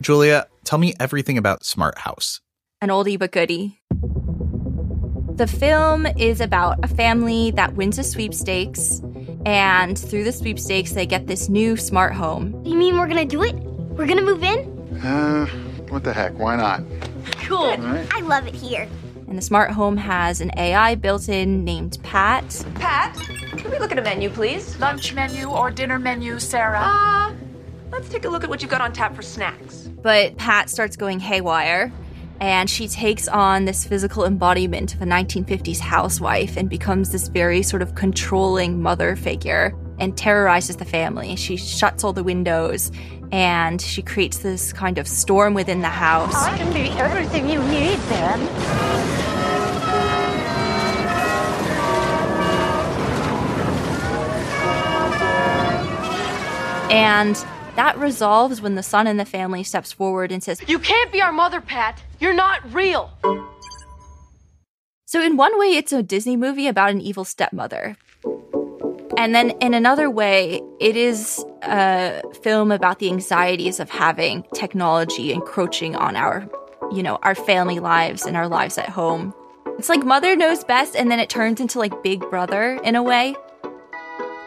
Julia, tell me everything about Smart House. An oldie but goodie. The film is about a family that wins a sweepstakes, and through the sweepstakes, they get this new smart home. You mean we're gonna do it? We're gonna move in? Uh, what the heck? Why not? Cool. Right. I love it here. And the smart home has an AI built in named Pat. Pat, can we look at a menu, please? Lunch menu or dinner menu, Sarah? Uh, let's take a look at what you've got on tap for snacks. But Pat starts going haywire, and she takes on this physical embodiment of a 1950s housewife and becomes this very sort of controlling mother figure and terrorizes the family. She shuts all the windows and she creates this kind of storm within the house. I can be everything you need, Ben. And that resolves when the son in the family steps forward and says, You can't be our mother, Pat. You're not real. So, in one way, it's a Disney movie about an evil stepmother. And then in another way, it is a film about the anxieties of having technology encroaching on our, you know, our family lives and our lives at home. It's like mother knows best, and then it turns into like big brother in a way.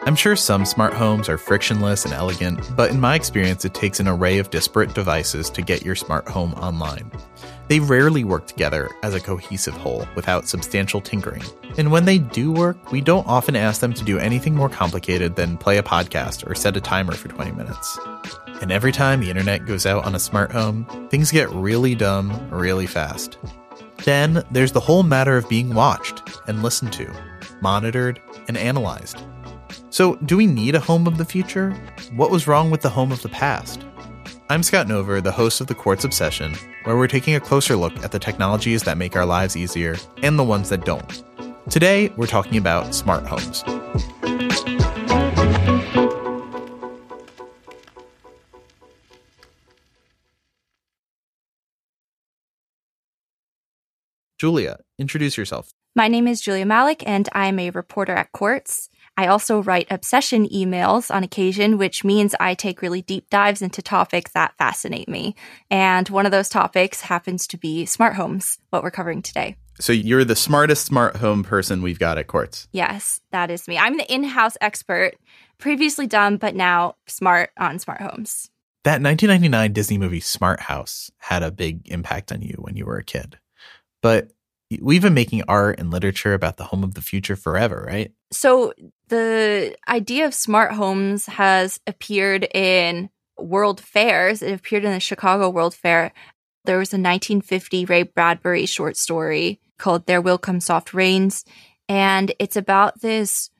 I'm sure some smart homes are frictionless and elegant, but in my experience, it takes an array of disparate devices to get your smart home online. They rarely work together as a cohesive whole without substantial tinkering. And when they do work, we don't often ask them to do anything more complicated than play a podcast or set a timer for 20 minutes. And every time the internet goes out on a smart home, things get really dumb really fast. Then there's the whole matter of being watched and listened to, monitored, and analyzed. So, do we need a home of the future? What was wrong with the home of the past? I'm Scott Nover, the host of The Quartz Obsession, where we're taking a closer look at the technologies that make our lives easier and the ones that don't. Today, we're talking about smart homes. Julia, introduce yourself. My name is Julia Malleck, and I'm a reporter at Quartz. I also write obsession emails on occasion, which means I take really deep dives into topics that fascinate me. And one of those topics happens to be smart homes, what we're covering today. So, you're the smartest smart home person we've got at Quartz. Yes, that is me. I'm the in house expert, previously dumb, but now smart on smart homes. That 1999 Disney movie Smart House had a big impact on you when you were a kid. But we've been making art and literature about the home of the future forever, right? So, the idea of smart homes has appeared in world fairs. It appeared in the Chicago World Fair. There was a 1950 Ray Bradbury short story called There Will Come Soft Rains. And it's about this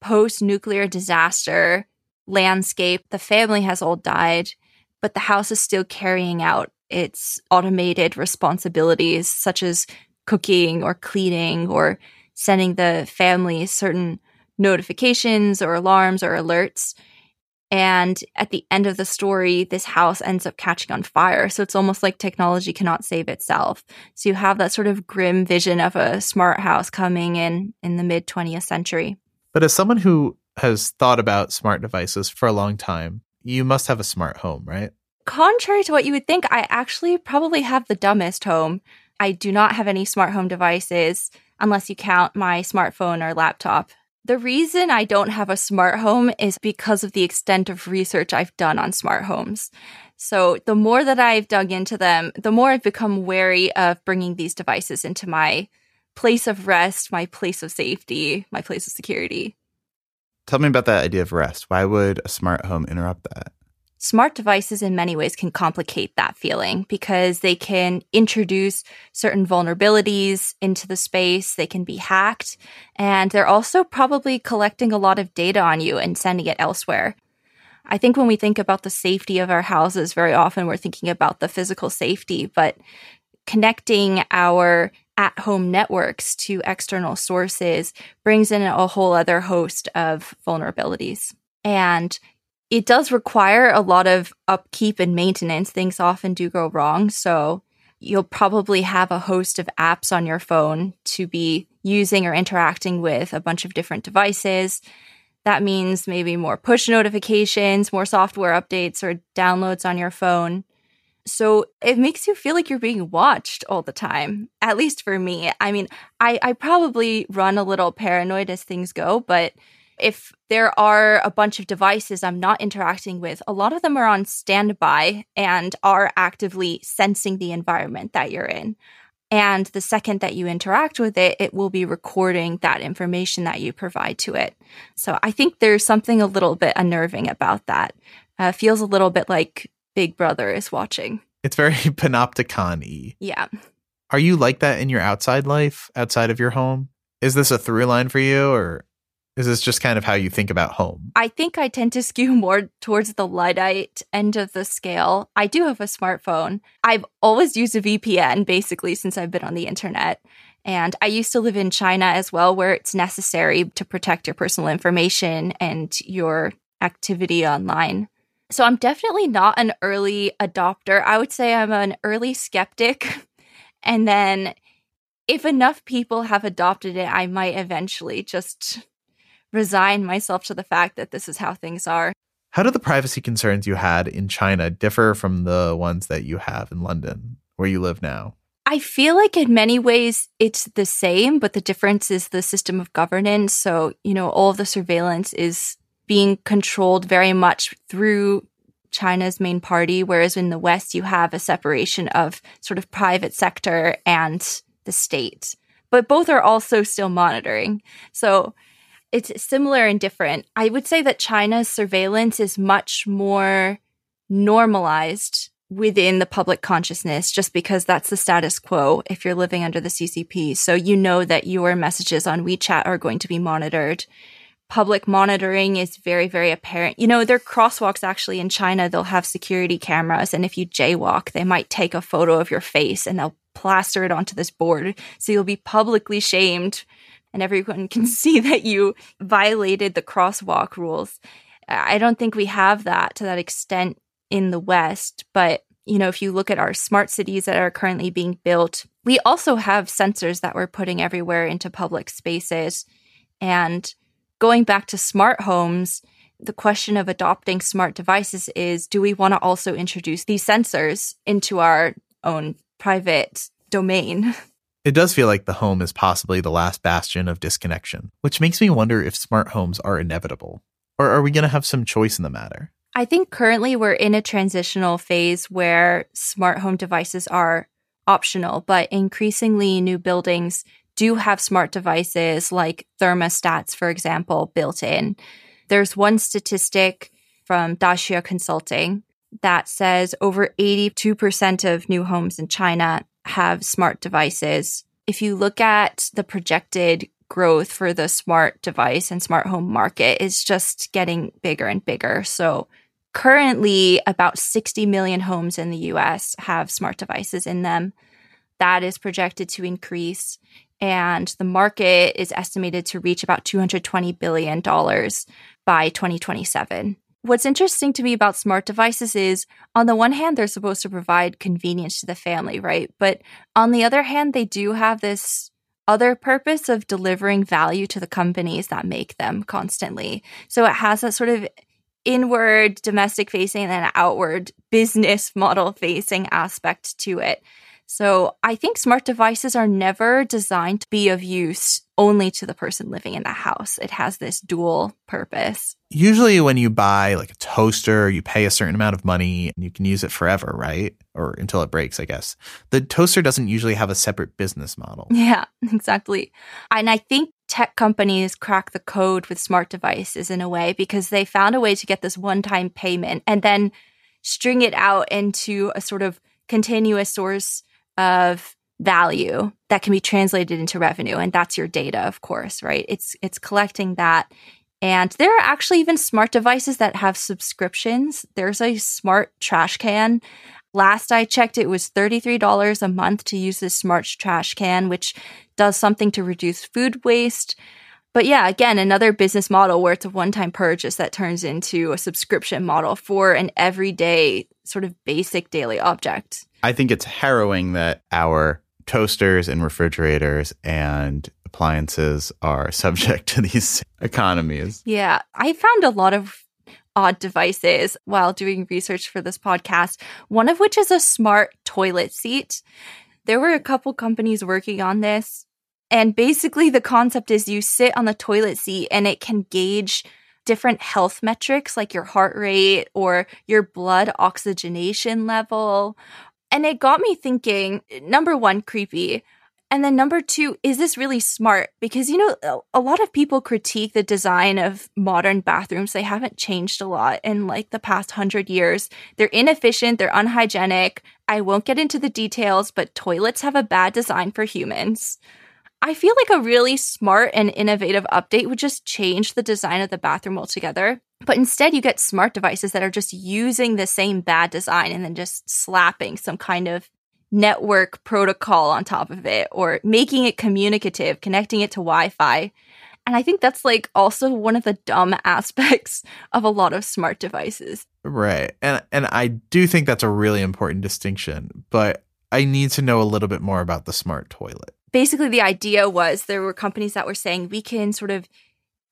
post nuclear disaster landscape. The family has all died, but the house is still carrying out its automated responsibilities, such as cooking or cleaning or sending the family certain notifications or alarms or alerts. And at the end of the story, this house ends up catching on fire. So it's almost like technology cannot save itself. So you have that sort of grim vision of a smart house coming in in the mid 20th century. But as someone who has thought about smart devices for a long time, you must have a smart home, right? Contrary to what you would think, I actually probably have the dumbest home. I do not have any smart home devices unless you count my smartphone or laptop. The reason I don't have a smart home is because of the extent of research I've done on smart homes. So, the more that I've dug into them, the more I've become wary of bringing these devices into my place of rest, my place of safety, my place of security. Tell me about that idea of rest. Why would a smart home interrupt that? Smart devices in many ways can complicate that feeling because they can introduce certain vulnerabilities into the space. They can be hacked and they're also probably collecting a lot of data on you and sending it elsewhere. I think when we think about the safety of our houses, very often we're thinking about the physical safety, but connecting our at home networks to external sources brings in a whole other host of vulnerabilities. And it does require a lot of upkeep and maintenance. Things often do go wrong. So you'll probably have a host of apps on your phone to be using or interacting with a bunch of different devices. That means maybe more push notifications, more software updates or downloads on your phone. So it makes you feel like you're being watched all the time, at least for me. I mean, I, I probably run a little paranoid as things go, but if there are a bunch of devices I'm not interacting with, a lot of them are on standby and are actively sensing the environment that you're in. And the second that you interact with it, it will be recording that information that you provide to it. So I think there's something a little bit unnerving about that. Uh, feels a little bit like Big Brother is watching. It's very panopticon y. Yeah. Are you like that in your outside life, outside of your home? Is this a through line for you, or is this just kind of how you think about home? I think I tend to skew more towards the Luddite end of the scale. I do have a smartphone. I've always used a VPN basically since I've been on the internet. And I used to live in China as well, where it's necessary to protect your personal information and your activity online. So I'm definitely not an early adopter. I would say I'm an early skeptic. And then if enough people have adopted it, I might eventually just resign myself to the fact that this is how things are. How do the privacy concerns you had in China differ from the ones that you have in London, where you live now? I feel like in many ways it's the same, but the difference is the system of governance. So, you know, all of the surveillance is being controlled very much through China's main party, whereas in the West, you have a separation of sort of private sector and the state. But both are also still monitoring. So it's similar and different. I would say that China's surveillance is much more normalized within the public consciousness just because that's the status quo if you're living under the CCP. So you know that your messages on WeChat are going to be monitored public monitoring is very, very apparent. You know, their crosswalks actually in China, they'll have security cameras. And if you jaywalk, they might take a photo of your face and they'll plaster it onto this board. So you'll be publicly shamed and everyone can see that you violated the crosswalk rules. I don't think we have that to that extent in the West, but you know, if you look at our smart cities that are currently being built, we also have sensors that we're putting everywhere into public spaces. And going back to smart homes, the question of adopting smart devices is do we want to also introduce these sensors into our own private domain? It does feel like the home is possibly the last bastion of disconnection, which makes me wonder if smart homes are inevitable. Or are we going to have some choice in the matter? I think currently we're in a transitional phase where smart home devices are optional, but increasingly new buildings do have smart devices like thermostats, for example, built in. There's one statistic from Daxue Consulting that says over 82% of new homes in China have smart devices. If you look at the projected growth for the smart device and smart home market it's just getting bigger and bigger. So currently about 60 million homes in the US have smart devices in them. That is projected to increase and the market is estimated to reach about $220 billion by 2027. What's interesting to me about smart devices is on the one hand, they're supposed to provide convenience to the family, right? But on the other hand, they do have this other purpose of delivering value to the companies that make them constantly. So it has that sort of inward domestic facing and outward business model facing aspect to it. So I think smart devices are never designed to be of use only to the person living in the house. It has this dual purpose. Usually, when you buy like a toaster, you pay a certain amount of money and you can use it forever, right? Or until it breaks, I guess. The toaster doesn't usually have a separate business model. Yeah, exactly. And I think tech companies crack the code with smart devices in a way because they found a way to get this one time payment and then string it out into a sort of continuous source of value that can be translated into revenue and that's your data of course right? It's it's collecting that. And there are actually even smart devices that have subscriptions. There's a smart trash can. Last i checked it was $33 a month to use this smart trash can which does something to reduce food waste. But yeah, again, another business model where it's a one time purchase that turns into a subscription model for an everyday sort of basic daily object. I think it's harrowing that our toasters and refrigerators and appliances are subject to these economies. Yeah, I found a lot of odd devices while doing research for this podcast, one of which is a smart toilet seat. There were a couple companies working on this. And basically, the concept is you sit on the toilet seat and it can gauge different health metrics like your heart rate or your blood oxygenation level. And it got me thinking number one, creepy. And then number two, is this really smart? Because, you know, a lot of people critique the design of modern bathrooms. They haven't changed a lot in like the past hundred years. They're inefficient, they're unhygienic. I won't get into the details, but toilets have a bad design for humans. I feel like a really smart and innovative update would just change the design of the bathroom altogether. But instead, you get smart devices that are just using the same bad design and then just slapping some kind of network protocol on top of it or making it communicative, connecting it to Wi Fi. And I think that's like also one of the dumb aspects of a lot of smart devices. Right. And and I do think that's a really important distinction, but I need to know a little bit more about the smart toilet basically the idea was there were companies that were saying we can sort of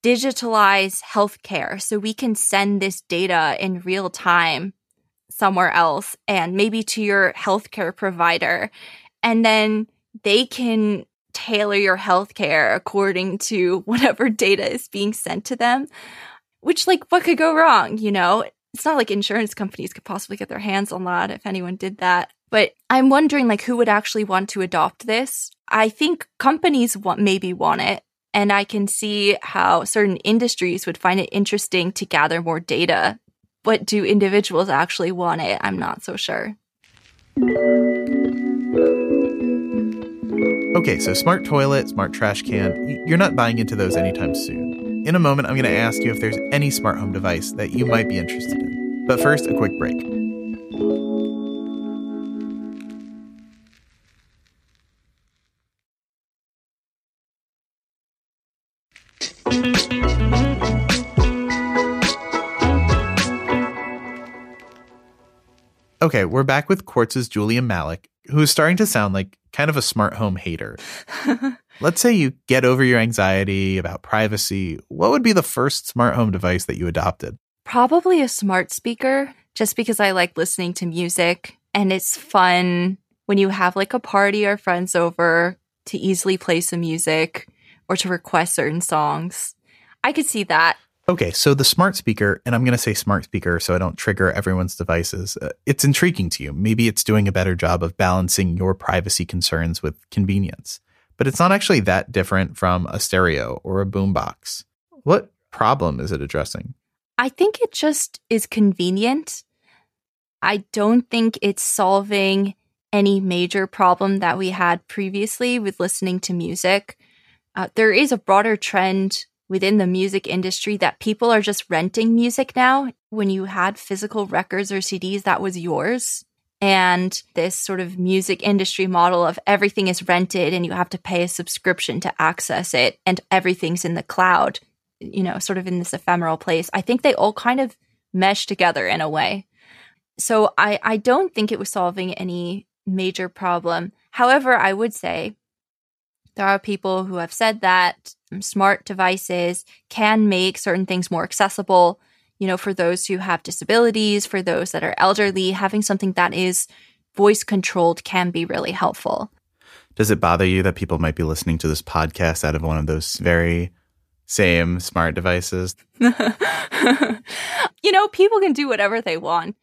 digitalize healthcare so we can send this data in real time somewhere else and maybe to your healthcare provider. And then they can tailor your healthcare according to whatever data is being sent to them which like what could go wrong you know? It's not like insurance companies could possibly get their hands on that if anyone did that. But I'm wondering like who would actually want to adopt this. I think companies want maybe want it and I can see how certain industries would find it interesting to gather more data. But do individuals actually want it? I'm not so sure. Okay, so smart toilet, smart trash can, you're not buying into those anytime soon. In a moment, I'm going to ask you if there's any smart home device that you might be interested in. But first, a quick break. Okay, we're back with Quartz's Julia Malleck, who is starting to sound like kind of a smart home hater. Let's say you get over your anxiety about privacy. What would be the first smart home device that you adopted? Probably a smart speaker, just because I like listening to music and it's fun when you have like a party or friends over to easily play some music or to request certain songs. I could see that. Okay, so the smart speaker, and I'm going to say smart speaker so I don't trigger everyone's devices, uh, it's intriguing to you. Maybe it's doing a better job of balancing your privacy concerns with convenience, but it's not actually that different from a stereo or a boombox. What problem is it addressing? I think it just is convenient. I don't think it's solving any major problem that we had previously with listening to music. Uh, there is a broader trend within the music industry that people are just renting music now. When you had physical records or CDs, that was yours. And this sort of music industry model of everything is rented and you have to pay a subscription to access it and everything's in the cloud, you know, sort of in this ephemeral place. I think they all kind of mesh together in a way. So I, I don't think it was solving any major problem. However, I would say there are people who have said that smart devices can make certain things more accessible. You know, for those who have disabilities, for those that are elderly, having something that is voice controlled can be really helpful. Does it bother you that people might be listening to this podcast out of one of those very same smart devices? you know, people can do whatever they want.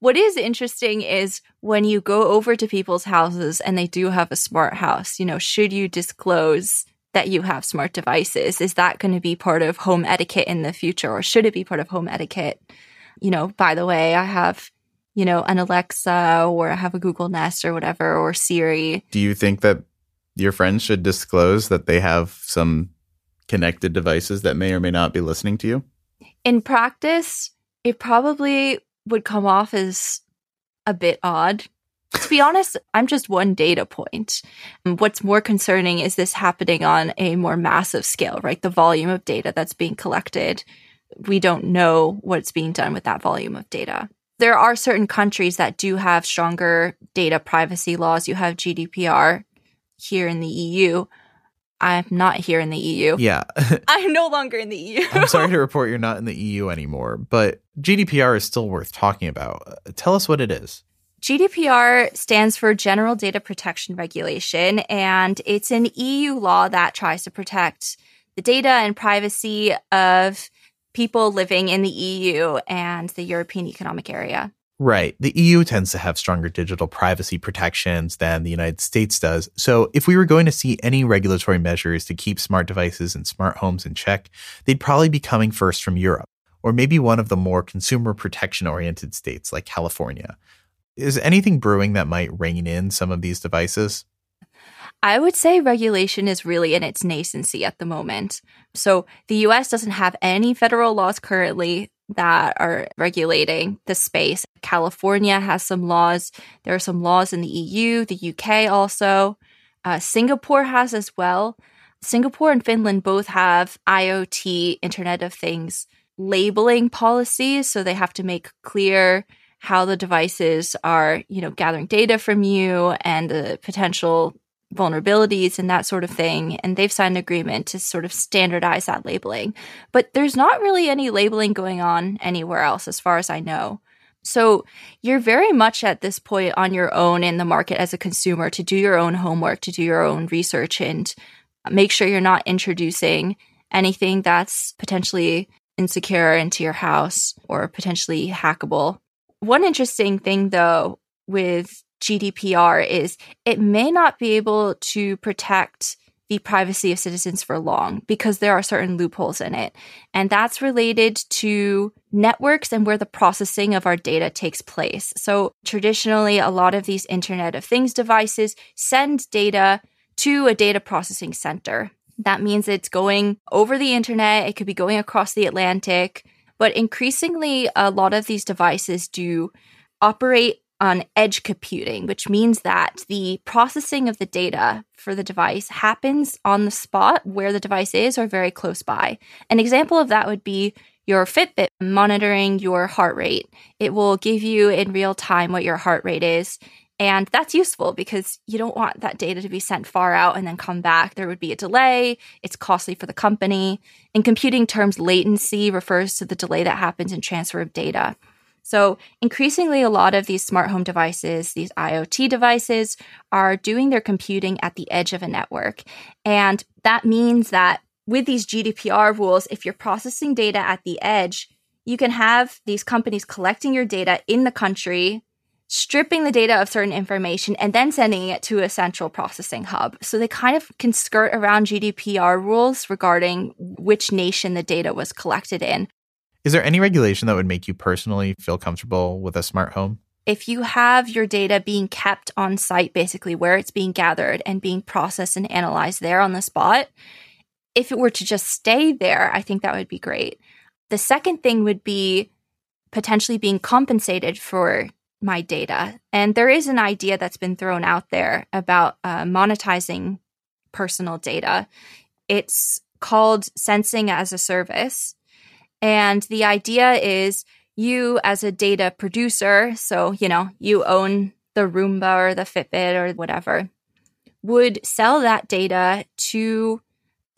What is interesting is when you go over to people's houses and they do have a smart house, you know, should you disclose that you have smart devices? Is that going to be part of home etiquette in the future or should it be part of home etiquette? You know, by the way, I have, you know, an Alexa or I have a Google Nest or whatever or Siri. Do you think that your friends should disclose that they have some connected devices that may or may not be listening to you? In practice, it probably would come off as a bit odd. To be honest, I'm just one data point. What's more concerning is this happening on a more massive scale, right? The volume of data that's being collected. We don't know what's being done with that volume of data. There are certain countries that do have stronger data privacy laws. You have GDPR here in the EU. I'm not here in the EU. Yeah. I'm no longer in the EU. I'm sorry to report you're not in the EU anymore, but GDPR is still worth talking about. Tell us what it is. GDPR stands for General Data Protection Regulation, and it's an EU law that tries to protect the data and privacy of people living in the EU and the European Economic Area. Right. The EU tends to have stronger digital privacy protections than the United States does. So, if we were going to see any regulatory measures to keep smart devices and smart homes in check, they'd probably be coming first from Europe, or maybe one of the more consumer protection oriented states like California. Is anything brewing that might rein in some of these devices? I would say regulation is really in its nascency at the moment. So the US doesn't have any federal laws currently that are regulating the space. California has some laws. There are some laws in the EU, the UK also. Uh, Singapore has as well. Singapore and Finland both have IoT, Internet of Things labeling policies. So they have to make clear how the devices are, you know, gathering data from you and the potential vulnerabilities and that sort of thing. And they've signed an agreement to sort of standardize that labeling. But there's not really any labeling going on anywhere else, as far as I know. So you're very much at this point on your own in the market as a consumer to do your own homework, to do your own research, and make sure you're not introducing anything that's potentially insecure into your house or potentially hackable. One interesting thing, though, with GDPR is it may not be able to protect the privacy of citizens for long because there are certain loopholes in it. And that's related to networks and where the processing of our data takes place. So traditionally, a lot of these Internet of Things devices send data to a data processing center. That means it's going over the internet, it could be going across the Atlantic, but increasingly, a lot of these devices do operate on edge computing, which means that the processing of the data for the device happens on the spot where the device is or very close by. An example of that would be your Fitbit monitoring your heart rate. It will give you in real time what your heart rate is. And that's useful because you don't want that data to be sent far out and then come back. There would be a delay. It's costly for the company. In computing terms, latency refers to the delay that happens in transfer of data. So, increasingly, a lot of these smart home devices, these IoT devices, are doing their computing at the edge of a network. And that means that with these GDPR rules, if you're processing data at the edge, you can have these companies collecting your data in the country, stripping the data of certain information, and then sending it to a central processing hub. So they kind of can skirt around GDPR rules regarding which nation the data was collected in. Is there any regulation that would make you personally feel comfortable with a smart home? If you have your data being kept on site, basically where it's being gathered and being processed and analyzed there on the spot, if it were to just stay there, I think that would be great. The second thing would be potentially being compensated for my data. And there is an idea that's been thrown out there about uh, monetizing personal data. It's called sensing as a service. And the idea is you, as a data producer, so, you know, you own the Roomba or the Fitbit or whatever, would sell that data to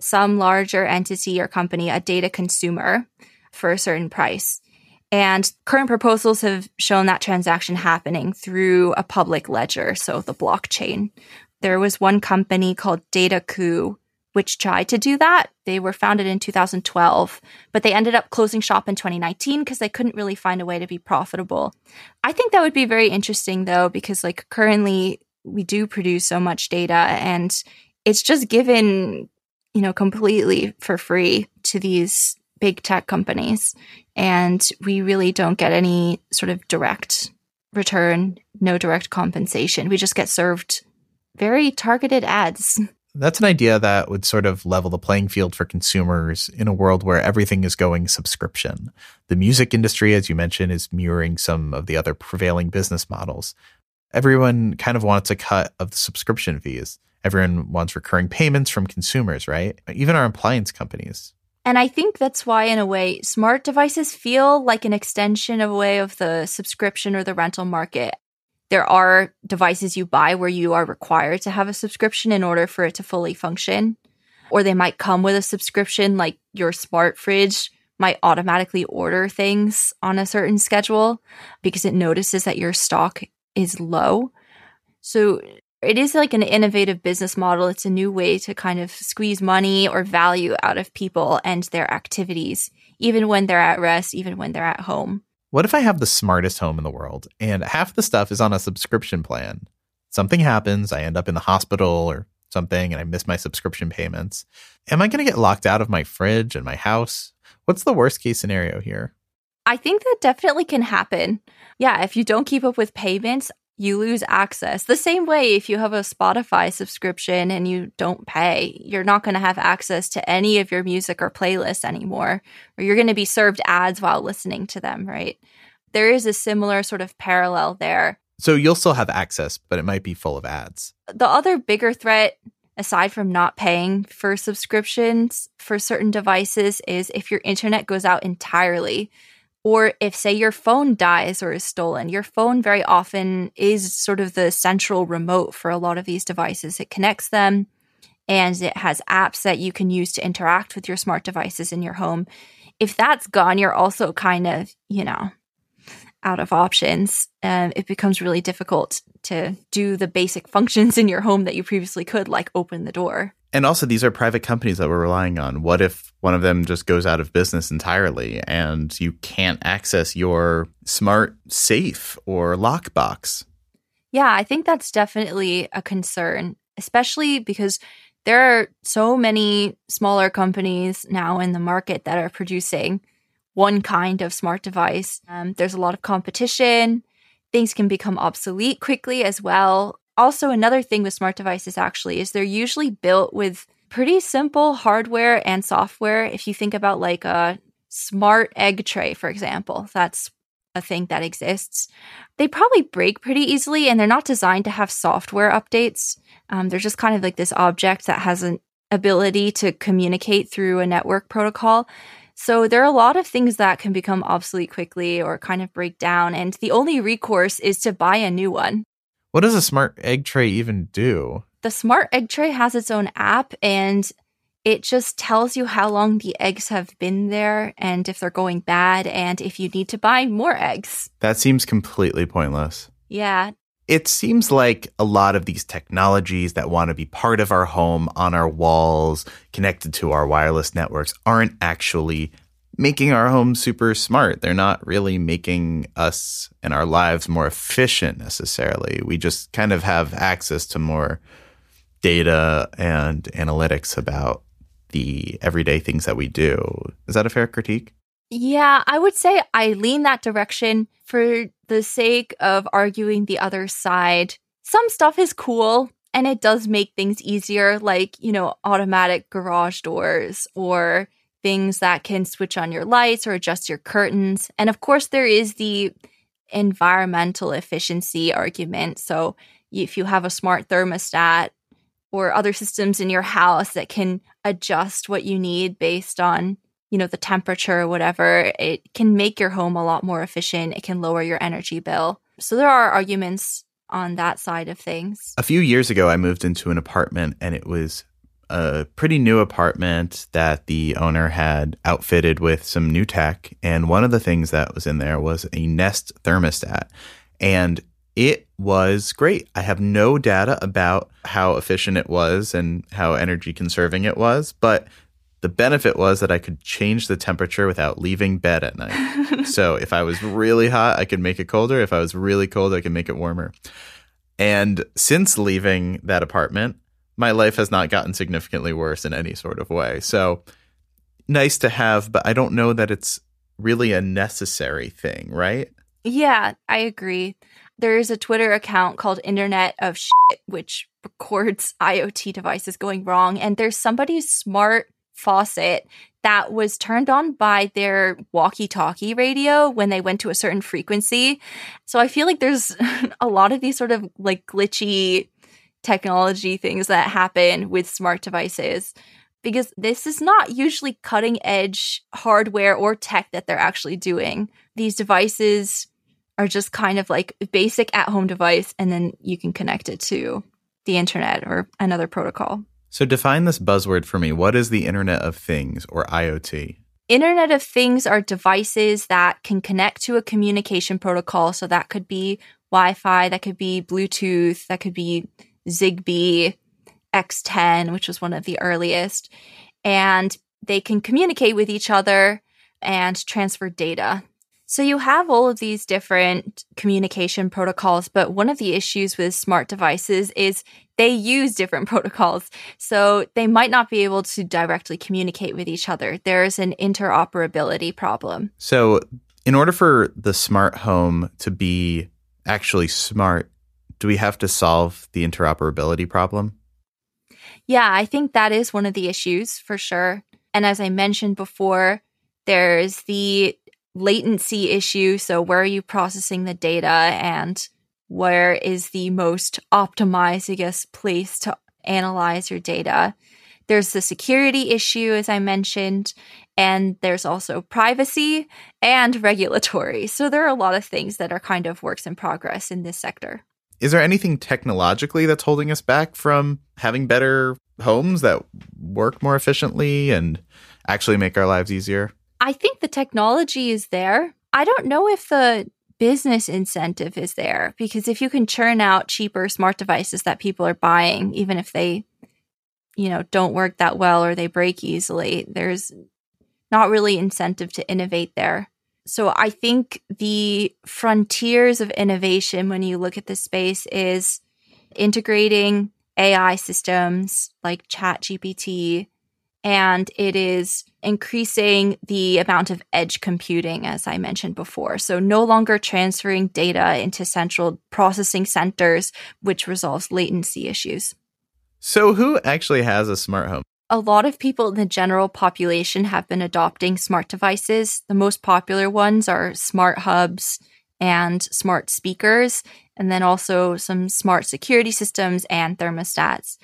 some larger entity or company, a data consumer, for a certain price. And current proposals have shown that transaction happening through a public ledger, so the blockchain. There was one company called Datacoup which tried to do that. They were founded in 2012, but they ended up closing shop in 2019 because they couldn't really find a way to be profitable. I think that would be very interesting though, because like currently we do produce so much data and it's just given, you know, completely for free to these big tech companies. And we really don't get any sort of direct return, no direct compensation. We just get served very targeted ads. That's an idea that would sort of level the playing field for consumers in a world where everything is going subscription. The music industry, as you mentioned, is mirroring some of the other prevailing business models. Everyone kind of wants a cut of the subscription fees. Everyone wants recurring payments from consumers, right? Even our appliance companies. And I think that's why, in a way, smart devices feel like an extension of a way of the subscription or the rental market there are devices you buy where you are required to have a subscription in order for it to fully function. or they might come with a subscription, like your smart fridge might automatically order things on a certain schedule because it notices that your stock is low. So it is like an innovative business model. It's a new way to kind of squeeze money or value out of people and their activities, even when they're at rest, even when they're at home. What if I have the smartest home in the world and half the stuff is on a subscription plan? Something happens, I end up in the hospital or something, and I miss my subscription payments. Am I going to get locked out of my fridge and my house? What's the worst case scenario here? I think that definitely can happen. Yeah, if you don't keep up with payments, you lose access. The same way if you have a Spotify subscription and you don't pay, you're not going to have access to any of your music or playlists anymore, or you're going to be served ads while listening to them, right? There is a similar sort of parallel there. So you'll still have access, but it might be full of ads. The other bigger threat, aside from not paying for subscriptions for certain devices, is if your internet goes out entirely. Or if, say, your phone dies or is stolen, your phone very often is sort of the central remote for a lot of these devices. It connects them and it has apps that you can use to interact with your smart devices in your home. If that's gone, you're also kind of, you know, out of options, um, it becomes really difficult to do the basic functions in your home that you previously could, like open the door. And also, these are private companies that we're relying on. What if one of them just goes out of business entirely and you can't access your smart safe or lockbox? Yeah, I think that's definitely a concern, especially because there are so many smaller companies now in the market that are producing one kind of smart device. Um, there's a lot of competition. Things can become obsolete quickly as well. Also, another thing with smart devices actually is they're usually built with pretty simple hardware and software. If you think about like a smart egg tray, for example, that's a thing that exists. They probably break pretty easily and they're not designed to have software updates. Um, they're just kind of like this object that has an ability to communicate through a network protocol. So there are a lot of things that can become obsolete quickly or kind of break down, and the only recourse is to buy a new one. What does a smart egg tray even do? The smart egg tray has its own app and it just tells you how long the eggs have been there and if they're going bad and if you need to buy more eggs. That seems completely pointless. Yeah. It seems like a lot of these technologies that want to be part of our home, on our walls, connected to our wireless networks, aren't actually making our home super smart. They're not really making us and our lives more efficient necessarily. We just kind of have access to more data and analytics about the everyday things that we do. Is that a fair critique? Yeah, I would say I lean that direction for the sake of arguing the other side. Some stuff is cool and it does make things easier, like, you know, automatic garage doors or things that can switch on your lights or adjust your curtains. And of course, there is the environmental efficiency argument. So if you have a smart thermostat or other systems in your house that can adjust what you need based on you know, the temperature or whatever, it can make your home a lot more efficient. It can lower your energy bill. So there are arguments on that side of things. A few years ago, I moved into an apartment and it was a pretty new apartment that the owner had outfitted with some new tech. And one of the things that was in there was a Nest thermostat. And it was great. I have no data about how efficient it was and how energy conserving it was, but the benefit was that I could change the temperature without leaving bed at night. so if I was really hot, I could make it colder. If I was really cold, I could make it warmer. And since leaving that apartment, my life has not gotten significantly worse in any sort of way. So nice to have, but I don't know that it's really a necessary thing, right? Yeah, I agree. There's a Twitter account called Internet of Shit, which records IoT devices going wrong. And there's somebody's smart faucet that was turned on by their walkie talkie radio when they went to a certain frequency. So I feel like there's a lot of these sort of like glitchy technology things that happen with smart devices because this is not usually cutting edge hardware or tech that they're actually doing. These devices are just kind of like basic at home device, and then you can connect it to the internet or another protocol. So define this buzzword for me. What is the Internet of Things or IoT? Internet of Things are devices that can connect to a communication protocol. So that could be Wi Fi, that could be Bluetooth, that could be Zigbee, X10, which was one of the earliest. And they can communicate with each other and transfer data. So you have all of these different communication protocols, but one of the issues with smart devices is they use different protocols. So they might not be able to directly communicate with each other. There's an interoperability problem. So, in order for the smart home to be actually smart, do we have to solve the interoperability problem? Yeah, I think that is one of the issues for sure. And as I mentioned before, there's the latency issue. So, where are you processing the data and where is the most optimized, I guess, place to analyze your data? There's the security issue, as I mentioned, and there's also privacy and regulatory. So, there are a lot of things that are kind of works in progress in this sector. Is there anything technologically that's holding us back from having better homes that work more efficiently and actually make our lives easier? I think the technology is there. I don't know if the business incentive is there because if you can churn out cheaper smart devices that people are buying, even if they, you know, don't work that well or they break easily, there's not really incentive to innovate there. So I think the frontiers of innovation when you look at this space is integrating AI systems like ChatGPT and it is increasing the amount of edge computing, as I mentioned before. So, no longer transferring data into central processing centers, which resolves latency issues. So, who actually has a smart home? A lot of people in the general population have been adopting smart devices. The most popular ones are smart hubs and smart speakers, and then also some smart security systems and thermostats.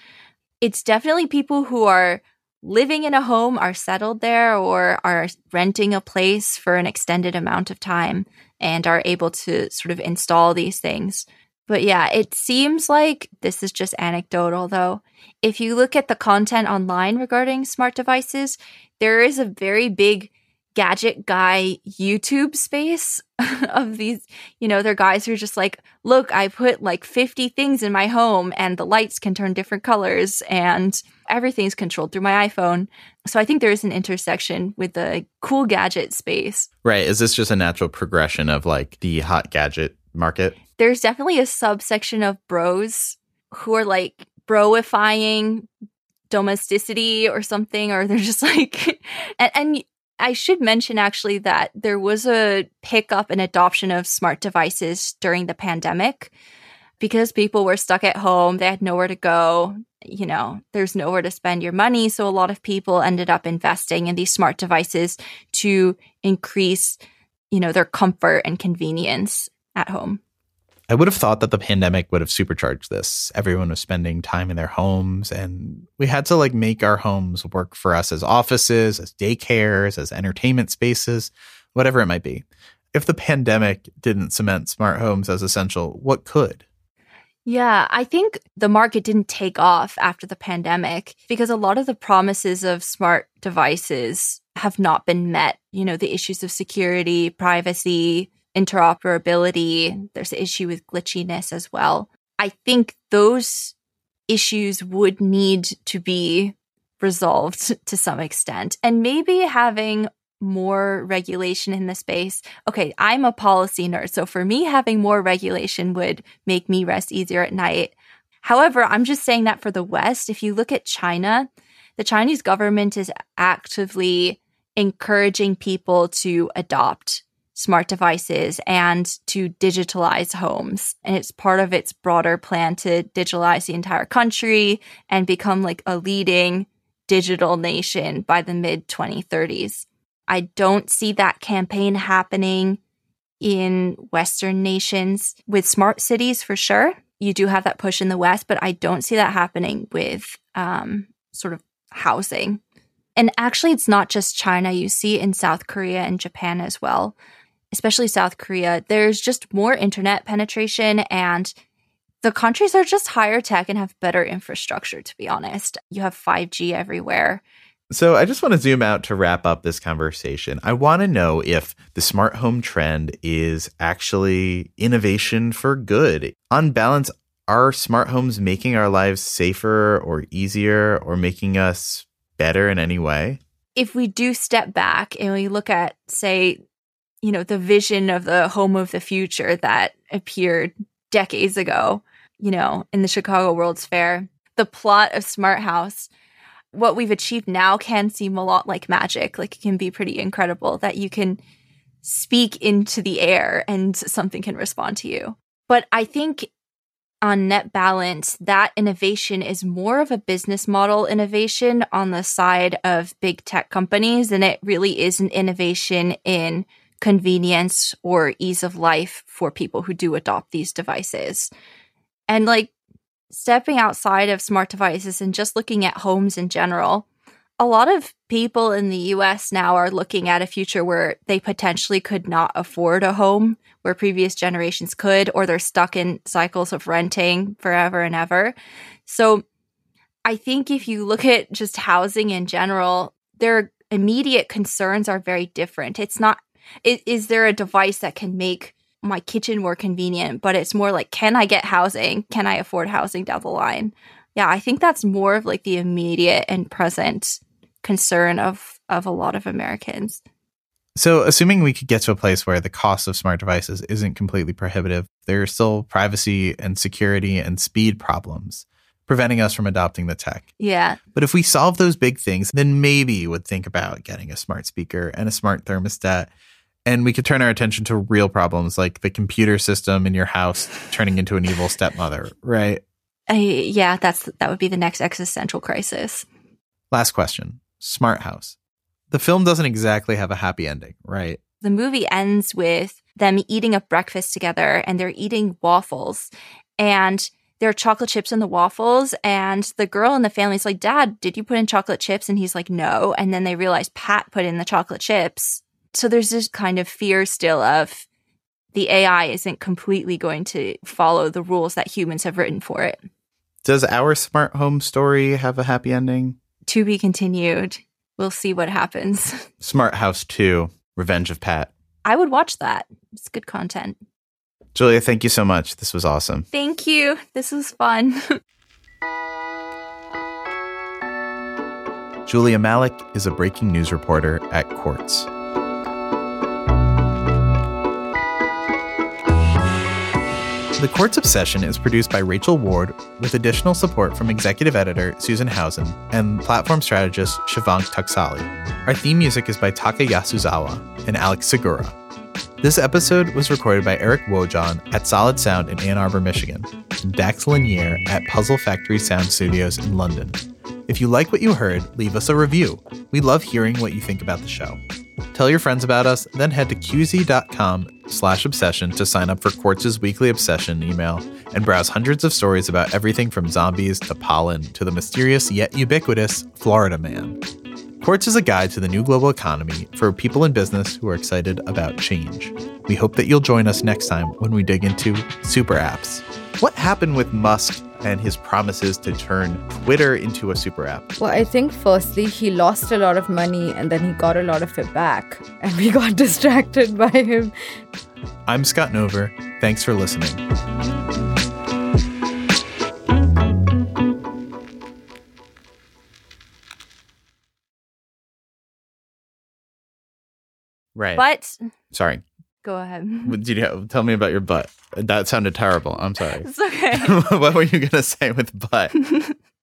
It's definitely people who are living in a home, are settled there, or are renting a place for an extended amount of time and are able to sort of install these things. But yeah, it seems like this is just anecdotal though. If you look at the content online regarding smart devices, there is a very big gadget guy YouTube space of these, you know, they're guys who are just like, look, I put like 50 things in my home and the lights can turn different colors and everything's controlled through my iPhone. So I think there is an intersection with the cool gadget space. Right. Is this just a natural progression of like the hot gadget market? There's definitely a subsection of bros who are like broifying domesticity or something, or they're just like, and, and I should mention actually that there was a pickup and adoption of smart devices during the pandemic because people were stuck at home, they had nowhere to go, you know, there's nowhere to spend your money. So a lot of people ended up investing in these smart devices to increase, you know, their comfort and convenience at home. I would have thought that the pandemic would have supercharged this. Everyone was spending time in their homes and we had to like make our homes work for us as offices, as daycares, as entertainment spaces, whatever it might be. If the pandemic didn't cement smart homes as essential, what could? Yeah, I think the market didn't take off after the pandemic because a lot of the promises of smart devices have not been met. You know, the issues of security, privacy, interoperability. There's an issue with glitchiness as well. I think those issues would need to be resolved to some extent. And maybe having more regulation in the space. Okay, I'm a policy nerd. So for me, having more regulation would make me rest easier at night. However, I'm just saying that for the West. If you look at China, the Chinese government is actively encouraging people to adopt smart devices and to digitalize homes. And it's part of its broader plan to digitalize the entire country and become like a leading digital nation by the mid 2030s. I don't see that campaign happening in Western nations with smart cities for sure. You do have that push in the West, but I don't see that happening with um, sort of housing. And actually, it's not just China. You see in South Korea and Japan as well especially South Korea, there's just more internet penetration and the countries are just higher tech and have better infrastructure, to be honest. You have 5G everywhere. So I just want to zoom out to wrap up this conversation. I want to know if the smart home trend is actually innovation for good. On balance, are smart homes making our lives safer or easier or making us better in any way? If we do step back and we look at, say, you know, the vision of the home of the future that appeared decades ago, you know, in the Chicago World's Fair, the plot of Smart House what we've achieved now can seem a lot like magic. Like it can be pretty incredible that you can speak into the air and something can respond to you. But I think on net balance, that innovation is more of a business model innovation on the side of big tech companies than it really is an innovation in convenience or ease of life for people who do adopt these devices. And like stepping outside of smart devices and just looking at homes in general, a lot of people in the US now are looking at a future where they potentially could not afford a home where previous generations could, or they're stuck in cycles of renting forever and ever. So I think if you look at just housing in general, their immediate concerns are very different. It's not, is, is there a device that can make my kitchen more convenient, but it's more like, can I get housing? Can I afford housing down the line? Yeah, I think that's more of like the immediate and present concern of of a lot of Americans. So, assuming we could get to a place where the cost of smart devices isn't completely prohibitive, there are still privacy and security and speed problems preventing us from adopting the tech. Yeah. But if we solve those big things, then maybe you would think about getting a smart speaker and a smart thermostat and we could turn our attention to real problems like the computer system in your house turning into an evil stepmother, right? Uh, yeah, that's that would be the next existential crisis. Last question. Smart House. The film doesn't exactly have a happy ending, right? The movie ends with them eating a breakfast together and they're eating waffles and there are chocolate chips in the waffles and the girl in the family is like, "Dad, did you put in chocolate chips?" and he's like, "No." And then they realize Pat put in the chocolate chips so there's this kind of fear still of the AI isn't completely going to follow the rules that humans have written for it. Does our smart home story have a happy ending? To be continued. We'll see what happens. Smart House 2, Revenge of Pat. I would watch that. It's good content. Julia, thank you so much. This was awesome. Thank you. This was fun. Julia Malleck is a breaking news reporter at Quartz. The Quartz Obsession is produced by Rachel Ward with additional support from executive editor Susan Howson and platform strategist Shivank Taksali. Our theme music is by Taka Yasuzawa and Alex Sugiura. This episode was recorded by Eric Wojan at Solid Sound in Ann Arbor, Michigan, and Dax Lanier at Puzzle Factory Sound Studios in London. If you like what you heard, leave us a review. We love hearing what you think about the show. Tell your friends about us, then head to qz.com slash obsession to sign up for Quartz's weekly obsession email and browse hundreds of stories about everything from zombies to pollen to the mysterious yet ubiquitous Florida man. Quartz is a guide to the new global economy for people in business who are excited about change. We hope that you'll join us next time when we dig into super apps. What happened with Musk and his promises to turn Twitter into a super app? Well, I think firstly, he lost a lot of money and then he got a lot of it back, and we got distracted by him. I'm Scott Nover. Thanks for listening. Right. But sorry. Go ahead. Did you tell me about your butt? That sounded terrible. I'm sorry. It's okay. what were you gonna say with butt?